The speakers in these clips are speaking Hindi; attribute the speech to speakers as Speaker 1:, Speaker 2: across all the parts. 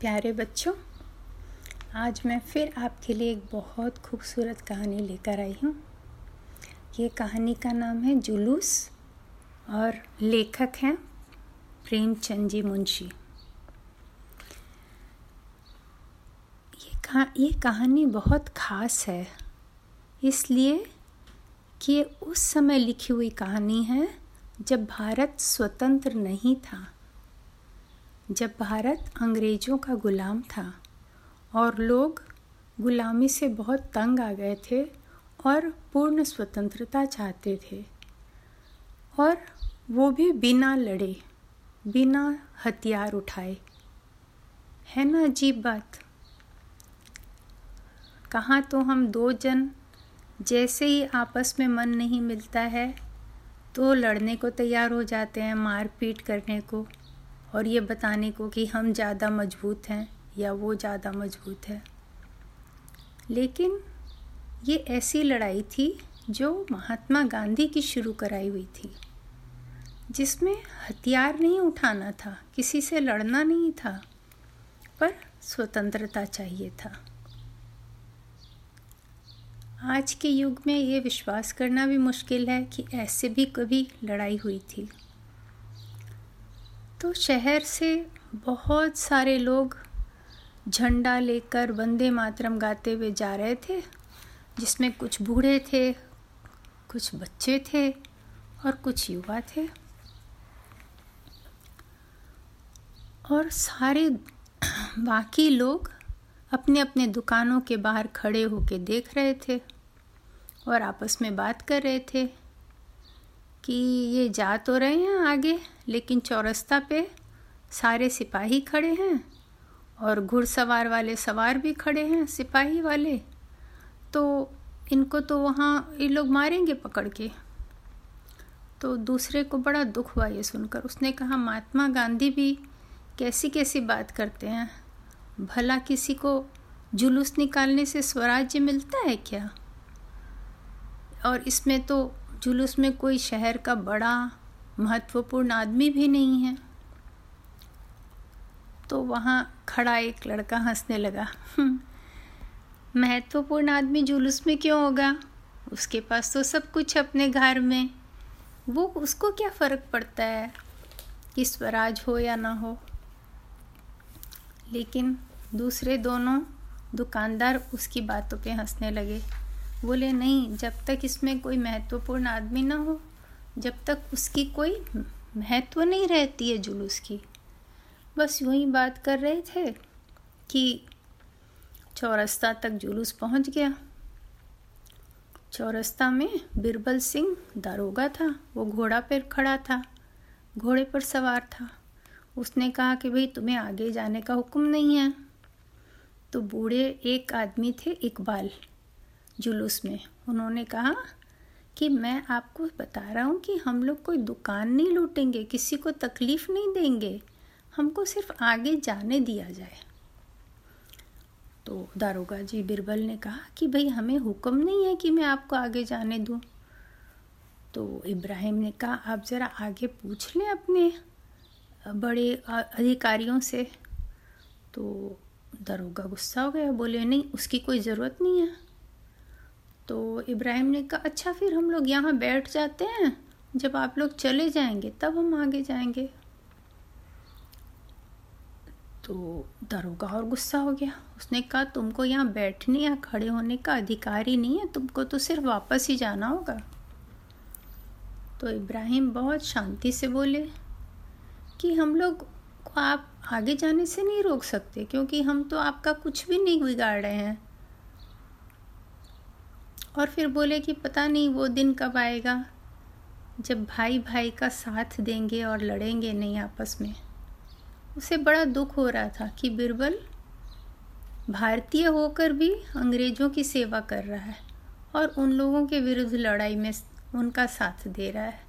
Speaker 1: प्यारे बच्चों, आज मैं फिर आपके लिए एक बहुत खूबसूरत कहानी लेकर आई हूँ। ये कहानी का नाम है जुलूस और लेखक हैं प्रेमचंद जी मुंशी। ये कहा, ये कहानी बहुत ख़ास है, इसलिए कि उस समय लिखी हुई कहानी है जब भारत स्वतंत्र नहीं था। जब भारत अंग्रेज़ों का ग़ुलाम था और लोग ग़ुलामी से बहुत तंग आ गए थे और पूर्ण स्वतंत्रता चाहते थे और वो भी बिना लड़े, बिना हथियार उठाए। है ना अजीब बात? कहाँ तो हम दो जन जैसे ही आपस में मन नहीं मिलता है तो लड़ने को तैयार हो जाते हैं मारपीट करने को। और ये बताने को कि हम ज़्यादा मज़बूत हैं या वो ज़्यादा मज़बूत है। लेकिन ये ऐसी लड़ाई थी जो महात्मा गांधी की शुरू कराई हुई थी, जिसमें हथियार नहीं उठाना था, किसी से लड़ना नहीं था, पर स्वतंत्रता चाहिए था। आज के युग में ये विश्वास करना भी मुश्किल है कि ऐसे भी कभी लड़ाई हुई थी। तो शहर से बहुत सारे लोग झंडा लेकर वंदे मातरम गाते हुए जा रहे थे, जिसमें कुछ बूढ़े थे, कुछ बच्चे थे और कुछ युवा थे। और सारे बाकी लोग अपने अपने दुकानों के बाहर खड़े होकर देख रहे थे और आपस में बात कर रहे थे। कि ये जा तो रहे हैं आगे, लेकिन चौरस्ता पे सारे सिपाही खड़े हैं और घुड़सवार वाले सवार भी खड़े हैं, सिपाही वाले। तो इनको तो वहाँ ये लोग मारेंगे पकड़ के। तो दूसरे को बड़ा दुख हुआ ये सुनकर। उसने कहा, महात्मा गांधी भी कैसी कैसी बात करते हैं। भला किसी को जुलूस निकालने से स्वराज्य मिलता है क्या? और इसमें तो जुलूस में कोई शहर का बड़ा महत्वपूर्ण आदमी भी नहीं है। तो वहाँ खड़ा एक लड़का हंसने लगा। हम्म, महत्वपूर्ण आदमी जुलूस में क्यों होगा? उसके पास तो सब कुछ अपने घर में। वो उसको क्या फ़र्क पड़ता है? कि स्वराज हो या ना हो। लेकिन दूसरे दोनों दुकानदार उसकी बातों पे हंसने लगे। बोले, नहीं, जब तक इसमें कोई महत्वपूर्ण आदमी ना हो, जब तक उसकी कोई महत्व नहीं रहती है जुलूस की। बस यूँ ही बात कर रहे थे कि चौरस्ता तक जुलूस पहुँच गया। चौरस्ता में बिरबल सिंह दारोगा था, वो घोड़ा पर खड़ा था, घोड़े पर सवार था। उसने कहा कि, भाई, तुम्हें आगे जाने का हुक्म नहीं है। तो बूढ़े एक आदमी थे इकबाल। जुलूस में। उन्होंने कहा कि मैं आपको बता रहा हूँ कि हम लोग कोई दुकान नहीं लूटेंगे, किसी को तकलीफ़ नहीं देंगे। हमको सिर्फ़ आगे जाने दिया जाए। तो दारोगा जी बिरबल ने कहा कि भाई, हमें हुक्म नहीं है कि मैं आपको आगे जाने दूँ। तो इब्राहिम ने कहा, आप ज़रा आगे पूछ लें अपने बड़े अधिकारियों से। तो दरोगा गुस्सा हो गया, बोले, नहीं, उसकी कोई ज़रूरत नहीं है। तो इब्राहिम ने कहा अच्छा फिर हम लोग यहाँ बैठ जाते हैं। जब आप लोग चले जाएँगे, तब हम आगे जाएँगे। तो दरोगा और गुस्सा हो गया। उसने कहा, तुमको यहाँ बैठने या खड़े होने का अधिकार ही नहीं है। तुमको तो सिर्फ़ वापस ही जाना होगा। तो इब्राहिम बहुत शांति से बोले कि, हम लोग को आप आगे जाने से नहीं रोक सकते, क्योंकि हम तो आपका कुछ भी नहीं बिगाड़ रहे हैं। और फिर बोले कि पता नहीं वो दिन कब आएगा, जब भाई भाई का साथ देंगे और लड़ेंगे नहीं आपस में। उसे बड़ा दुख हो रहा था कि बिरबल भारतीय होकर भी अंग्रेज़ों की सेवा कर रहा है और उन लोगों के विरुद्ध लड़ाई में उनका साथ दे रहा है।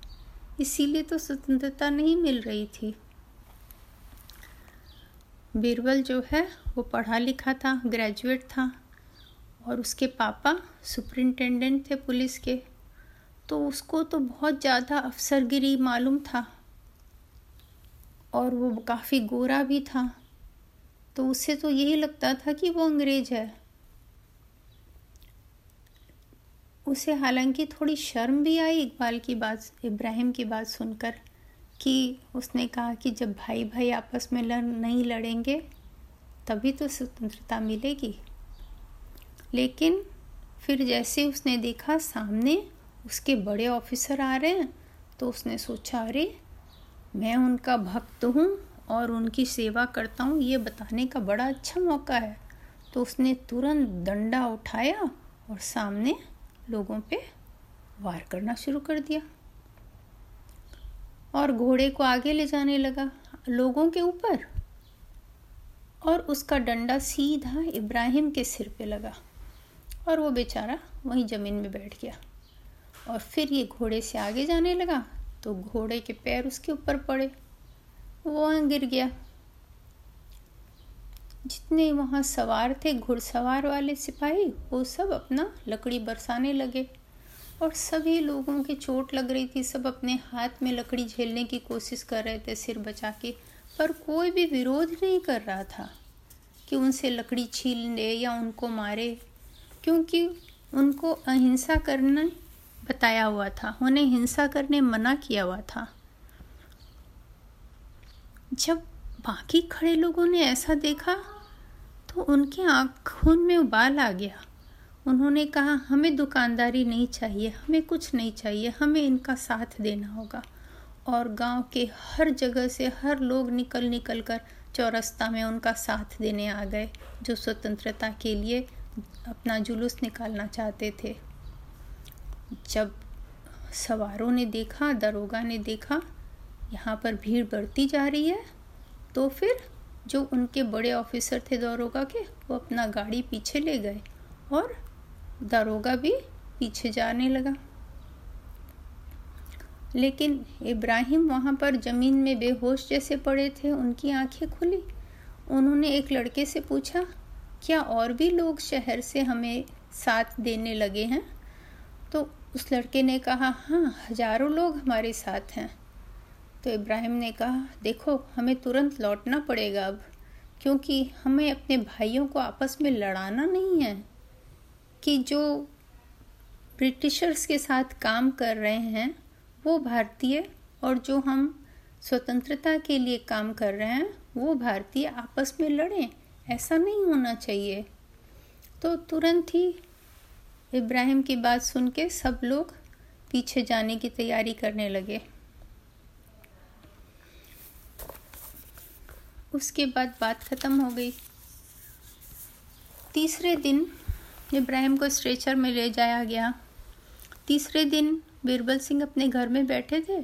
Speaker 1: इसीलिए तो स्वतंत्रता नहीं मिल रही थी। बीरबल जो है, वो पढ़ा लिखा था, ग्रेजुएट था। और उसके पापा सुपरिंटेंडेंट थे पुलिस के तो उसको तो बहुत ज़्यादा अफसरगिरी मालूम था और वो काफ़ी गोरा भी था। तो उसे तो यही लगता था कि वो अंग्रेज़ है। उसे हालाँकि थोड़ी शर्म भी आई इकबाल की बात, इब्राहिम की बात सुनकर कि उसने कहा कि जब भाई भाई आपस में लड़, नहीं लड़ेंगे, तभी तो स्वतंत्रता मिलेगी। लेकिन फिर जैसे उसने देखा सामने उसके बड़े ऑफिसर आ रहे हैं तो उसने सोचा, अरे, मैं उनका भक्त हूँ और उनकी सेवा करता हूँ, ये बताने का बड़ा अच्छा मौका है। तो उसने तुरंत डंडा उठाया और सामने लोगों पे वार करना शुरू कर दिया और घोड़े को आगे ले जाने लगा लोगों के ऊपर और उसका डंडा सीधा इब्राहिम के सिर पे लगा। और वो बेचारा वहीं ज़मीन में बैठ गया। और फिर ये घोड़े से आगे जाने लगा तो घोड़े के पैर उसके ऊपर पड़े, वो वहाँ गिर गया। जितने वहाँ सवार थे, घुड़सवार वाले सिपाही, वो सब अपना लकड़ी बरसाने लगे। और सभी लोगों की चोट लग रही थी, सब अपने हाथ में लकड़ी झेलने की कोशिश कर रहे थे सिर बचा के, पर कोई भी विरोध नहीं कर रहा था कि उनसे लकड़ी छीन ले या उनको मारे। क्योंकि उनको अहिंसा करना बताया हुआ था। उन्हें हिंसा करने मना किया हुआ था। जब बाकी खड़े लोगों ने ऐसा देखा तो उनके आँखों में उबाल आ गया। उन्होंने कहा, हमें दुकानदारी नहीं चाहिए, हमें कुछ नहीं चाहिए, हमें इनका साथ देना होगा। और गाँव के हर जगह से हर लोग निकल निकल कर चौरस्ता में उनका साथ देने आ गए, जो स्वतंत्रता के लिए अपना जुलूस निकालना चाहते थे। जब सवारों ने देखा, दरोगा ने देखा, यहाँ पर भीड़ बढ़ती जा रही है तो फिर जो उनके बड़े ऑफिसर थे दरोगा के, वो अपना गाड़ी पीछे ले गए और दरोगा भी पीछे जाने लगा। लेकिन इब्राहिम वहाँ पर ज़मीन में बेहोश जैसे पड़े थे, उनकी आँखें खुली। उन्होंने एक लड़के से पूछा क्या और भी लोग शहर से हमें साथ देने लगे हैं? तो उस लड़के ने कहा हाँ हज़ारों लोग हमारे साथ हैं। तो इब्राहिम ने कहा, देखो, हमें तुरंत लौटना पड़ेगा अब, क्योंकि हमें अपने भाइयों को आपस में लड़ाना नहीं है कि जो ब्रिटिशर्स के साथ काम कर रहे हैं, वो भारतीय और जो हम स्वतंत्रता के लिए काम कर रहे हैं, वो भारतीय आपस में लड़ें। ऐसा नहीं होना चाहिए। तो तुरंत ही इब्राहिम की बात सुन के सब लोग पीछे जाने की तैयारी करने लगे। उसके बाद बात ख़त्म हो गई। तीसरे दिन इब्राहिम को स्ट्रेचर में ले जाया गया। तीसरे दिन बीरबल सिंह अपने घर में बैठे थे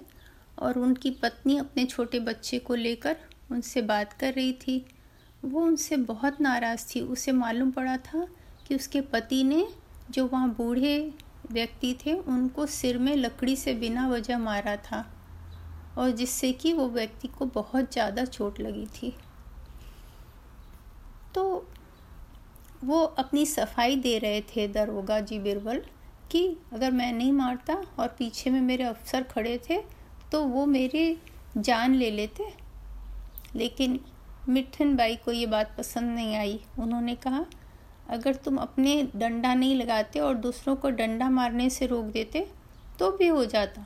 Speaker 1: और उनकी पत्नी अपने छोटे बच्चे को लेकर उनसे बात कर रही थी। वो उनसे बहुत नाराज़ थी। उसे मालूम पड़ा था कि उसके पति ने जो वहाँ बूढ़े व्यक्ति थे, उनको सिर में लकड़ी से बिना वजह मारा था और जिससे कि वो व्यक्ति को बहुत ज़्यादा चोट लगी थी। तो वो अपनी सफ़ाई दे रहे थे दरोगा जी बिरबल कि अगर मैं नहीं मारता और पीछे में मेरे अफसर खड़े थे तो वो मेरी जान ले लेते। लेकिन मिठन बाई को ये बात पसंद नहीं आई। उन्होंने कहा, अगर तुम अपने डंडा नहीं लगाते और दूसरों को डंडा मारने से रोक देते तो भी हो जाता।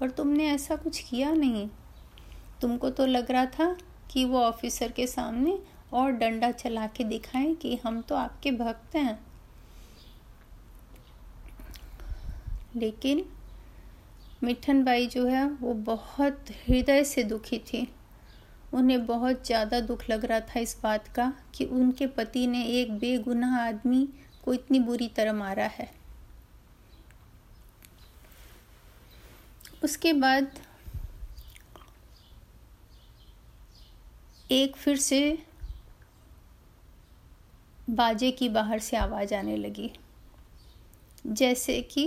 Speaker 1: पर तुमने ऐसा कुछ किया नहीं। तुमको तो लग रहा था कि वो ऑफिसर के सामने और डंडा चला के दिखाएँ कि हम तो आपके भक्त हैं। लेकिन मिठन बाई जो है, वो बहुत हृदय से दुखी थी। उन्हें बहुत ज़्यादा दुख लग रहा था इस बात का कि उनके पति ने एक बेगुनाह आदमी को इतनी बुरी तरह मारा है। उसके बाद एक फिर से बाजे की बाहर से आवाज़ आने लगी। जैसे कि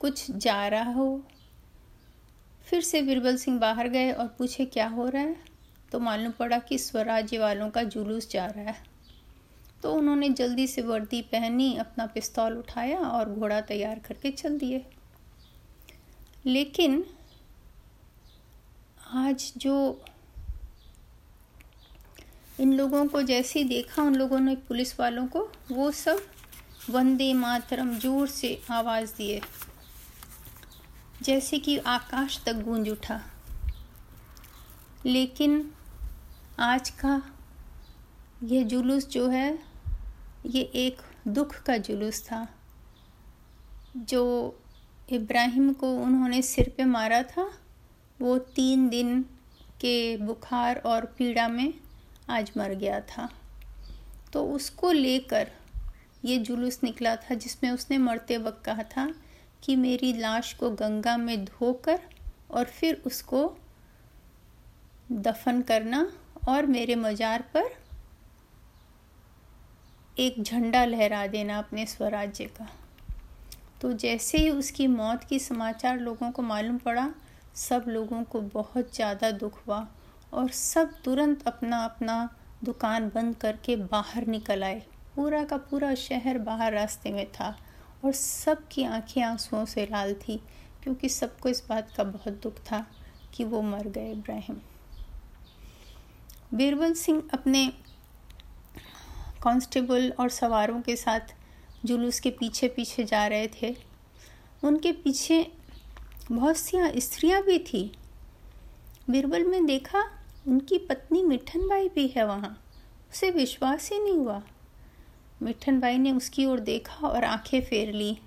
Speaker 1: कुछ जा रहा हो। फिर से बीरबल सिंह बाहर गए और पूछे, क्या हो रहा है? तो मालूम पड़ा कि स्वराज्य वालों का जुलूस जा रहा है। तो उन्होंने जल्दी से वर्दी पहनी, अपना पिस्तौल उठाया और घोड़ा तैयार करके चल दिए। लेकिन आज जो इन लोगों को जैसे ही देखा, उन लोगों ने पुलिस वालों को, वो सब वंदे मातरम ज़ोर से आवाज़ दिए। जैसे कि आकाश तक गूंज उठा। लेकिन आज का ये जुलूस जो है, ये एक दुख का जुलूस था, जो इब्राहिम को उन्होंने सिर पे मारा था। वो तीन दिन के बुखार और पीड़ा में आज मर गया था। तो उसको लेकर ये जुलूस निकला था, जिसमें उसने मरते वक्त कहा था कि मेरी लाश को गंगा में धोकर और फिर उसको दफन करना और मेरे मज़ार पर एक झंडा लहरा देना अपने स्वराज्य का। तो जैसे ही उसकी मौत की समाचार लोगों को मालूम पड़ा, सब लोगों को बहुत ज़्यादा दुख हुआ और सब तुरंत अपना अपना दुकान बंद करके बाहर निकल आए। पूरा का पूरा शहर बाहर रास्ते में था और सब की आँखें आंसुओं से लाल थी, क्योंकि सबको इस बात का बहुत दुख था कि वो मर गए, इब्राहिम। बीरबल सिंह अपने कांस्टेबल और सवारों के साथ जुलूस के पीछे पीछे जा रहे थे। उनके पीछे बहुत सी स्त्रियाँ भी थी। बीरबल में देखा, उनकी पत्नी मिठन बाई भी है वहाँ। उसे विश्वास ही नहीं हुआ। मिठन बाई ने उसकी ओर देखा और आँखें फेर ली।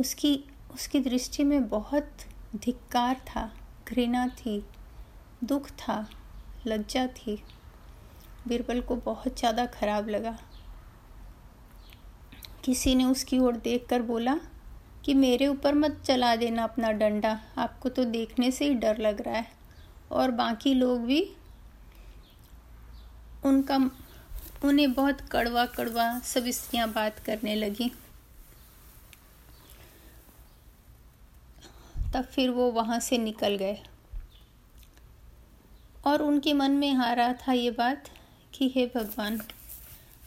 Speaker 1: उसकी उसकी दृष्टि में बहुत धिक्कार था, घृणा थी, दुख था। लज्जा थी। बीरबल को बहुत ज़्यादा खराब लगा। किसी ने उसकी ओर देखकर बोला कि मेरे ऊपर मत चला देना अपना डंडा, आपको तो देखने से ही डर लग रहा है। और बाकी लोग भी उनका, उन्हें बहुत कड़वा कड़वा सब स्त्रियाँ बात करने लगी। तब फिर वो वहाँ से निकल गए। और उनके मन में आ रहा था ये बात कि हे भगवान,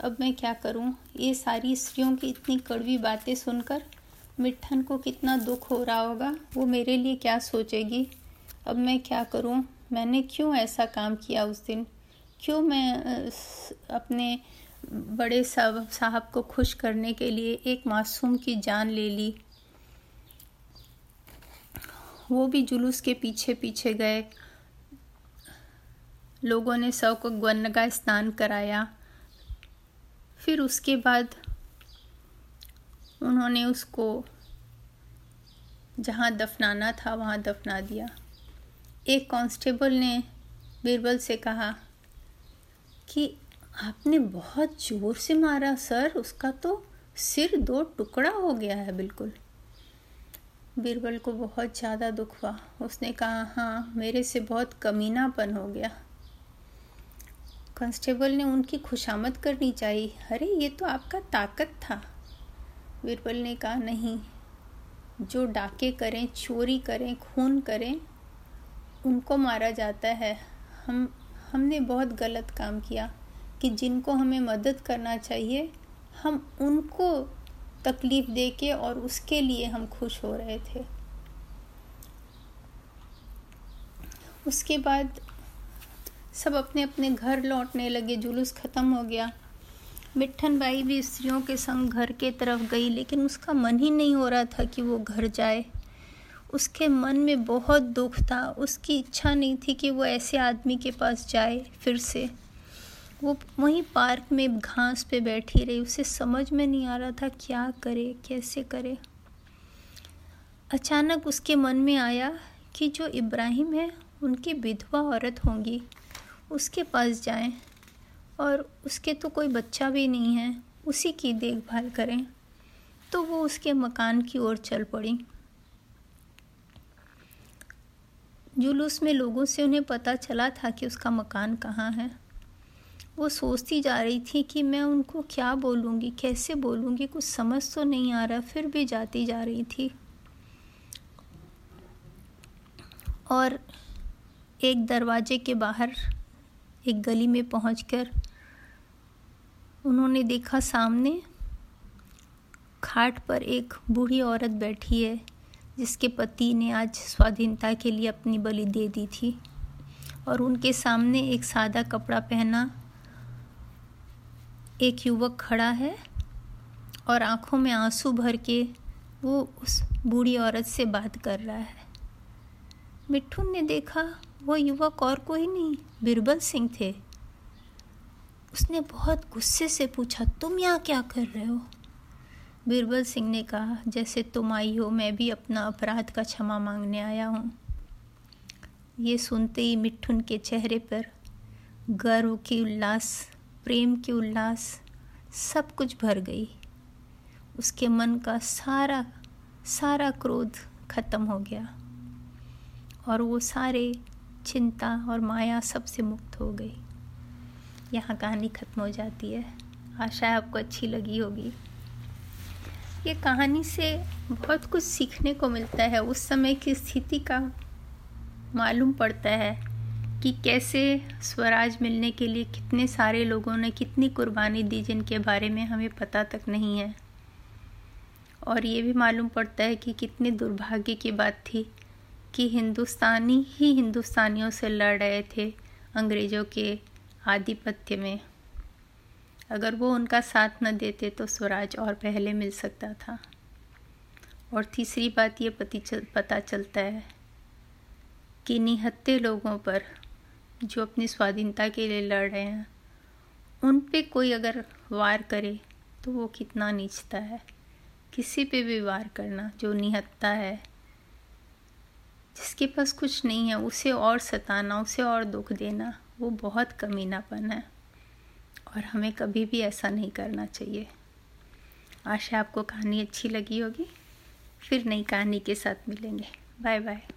Speaker 1: अब मैं क्या करूँ? ये सारी स्त्रियों की इतनी कड़वी बातें सुनकर मिठन को कितना दुख हो रहा होगा, वो मेरे लिए क्या सोचेगी? अब मैं क्या करूँ? मैंने क्यों ऐसा काम किया उस दिन? क्यों मैं अपने बड़े साहब साहब को खुश करने के लिए एक मासूम की जान ले ली? वो भी जुलूस के पीछे पीछे गए लोगों ने सबको गंगा स्नान कराया। फिर उसके बाद उन्होंने उसको जहाँ दफनाना था, वहाँ दफना दिया। एक कांस्टेबल ने बीरबल से कहा, कि आपने बहुत ज़ोर से मारा सर, उसका तो सिर दो टुकड़ा हो गया है बिल्कुल। बीरबल को बहुत ज़्यादा दुख हुआ। उसने कहा हाँ मेरे से बहुत कमीनापन हो गया। कांस्टेबल ने उनकी खुशामद करनी चाहिए। अरे, ये तो आपका ताकत था। बीरबल ने कहा, नहीं, जो डाके करें, चोरी करें, खून करें, उनको मारा जाता है। हम, हमने बहुत गलत काम किया कि जिनको हमें मदद करना चाहिए, हम उनको तकलीफ़ दे के और उसके लिए हम खुश हो रहे थे। उसके बाद सब अपने अपने घर लौटने लगे, जुलूस ख़त्म हो गया। मिट्ठन बाई भी स्त्रियों के संग घर के तरफ़ गई, लेकिन उसका मन ही नहीं हो रहा था कि वो घर जाए। उसके मन में बहुत दुख था, उसकी इच्छा नहीं थी कि वो ऐसे आदमी के पास जाए फिर से। वो वहीं पार्क में घास पे बैठी रही, उसे समझ में नहीं आ रहा था क्या करे, कैसे करे। अचानक उसके मन में आया कि जो इब्राहिम है, उनकी विधवा औरत होंगी। उसके पास जाएँ और उसके तो कोई बच्चा भी नहीं है, उसी की देखभाल करें। तो वो उसके मकान की ओर चल पड़ी। जुलूस में लोगों से उन्हें पता चला था कि उसका मकान कहाँ है। वो सोचती जा रही थी कि मैं उनको क्या बोलूँगी, कैसे बोलूँगी, कुछ समझ तो नहीं आ रहा, फिर भी जाती जा रही थी। और एक दरवाजे के बाहर एक गली में पहुंचकर उन्होंने देखा सामने खाट पर एक बूढ़ी औरत बैठी है, जिसके पति ने आज स्वाधीनता के लिए अपनी बलि दे दी थी और उनके सामने एक सादा कपड़ा पहना एक युवक खड़ा है और आँखों में आँसू भर के वो उस बूढ़ी औरत से बात कर रहा है। मिट्ठू ने देखा वो युवक और कोई नहीं, बिरबल सिंह थे। उसने बहुत गुस्से से पूछा, तुम यहाँ क्या कर रहे हो? बीरबल सिंह ने कहा, जैसे तुम आई हो, मैं भी अपना अपराध का क्षमा मांगने आया हूँ। ये सुनते ही मिट्ठुन के चेहरे पर गर्व की उल्लास, प्रेम की उल्लास, सब कुछ भर गई। उसके मन का सारा सारा क्रोध खत्म हो गया। और वो सारे चिंता और माया सबसे मुक्त हो गई। यहाँ कहानी ख़त्म हो जाती है। आशा है आपको अच्छी लगी होगी। ये कहानी से बहुत कुछ सीखने को मिलता है। उस समय की स्थिति का मालूम पड़ता है कि कैसे स्वराज मिलने के लिए कितने सारे लोगों ने कितनी कुर्बानी दी जिनके बारे में हमें पता तक नहीं है। और ये भी मालूम पड़ता है कि कितनी दुर्भाग्य की बात थी कि हिंदुस्तानी ही हिंदुस्तानियों से लड़ रहे थे अंग्रेज़ों के आधिपत्य में। अगर वो उनका साथ न देते तो स्वराज और पहले मिल सकता था। और तीसरी बात ये पति चल, पता चलता है कि निहत्ते लोगों पर जो अपनी स्वाधीनता के लिए लड़ रहे हैं उन पे कोई अगर वार करे तो वो कितना नीचता है। किसी पे भी वार करना जो निहत्ता है जिसके पास कुछ नहीं है, उसे और सताना, उसे और दुख देना, वो बहुत कमीनापन है। और हमें कभी भी ऐसा नहीं करना चाहिए। आशा, आपको कहानी अच्छी लगी होगी? फिर नई कहानी के साथ मिलेंगे। Bye bye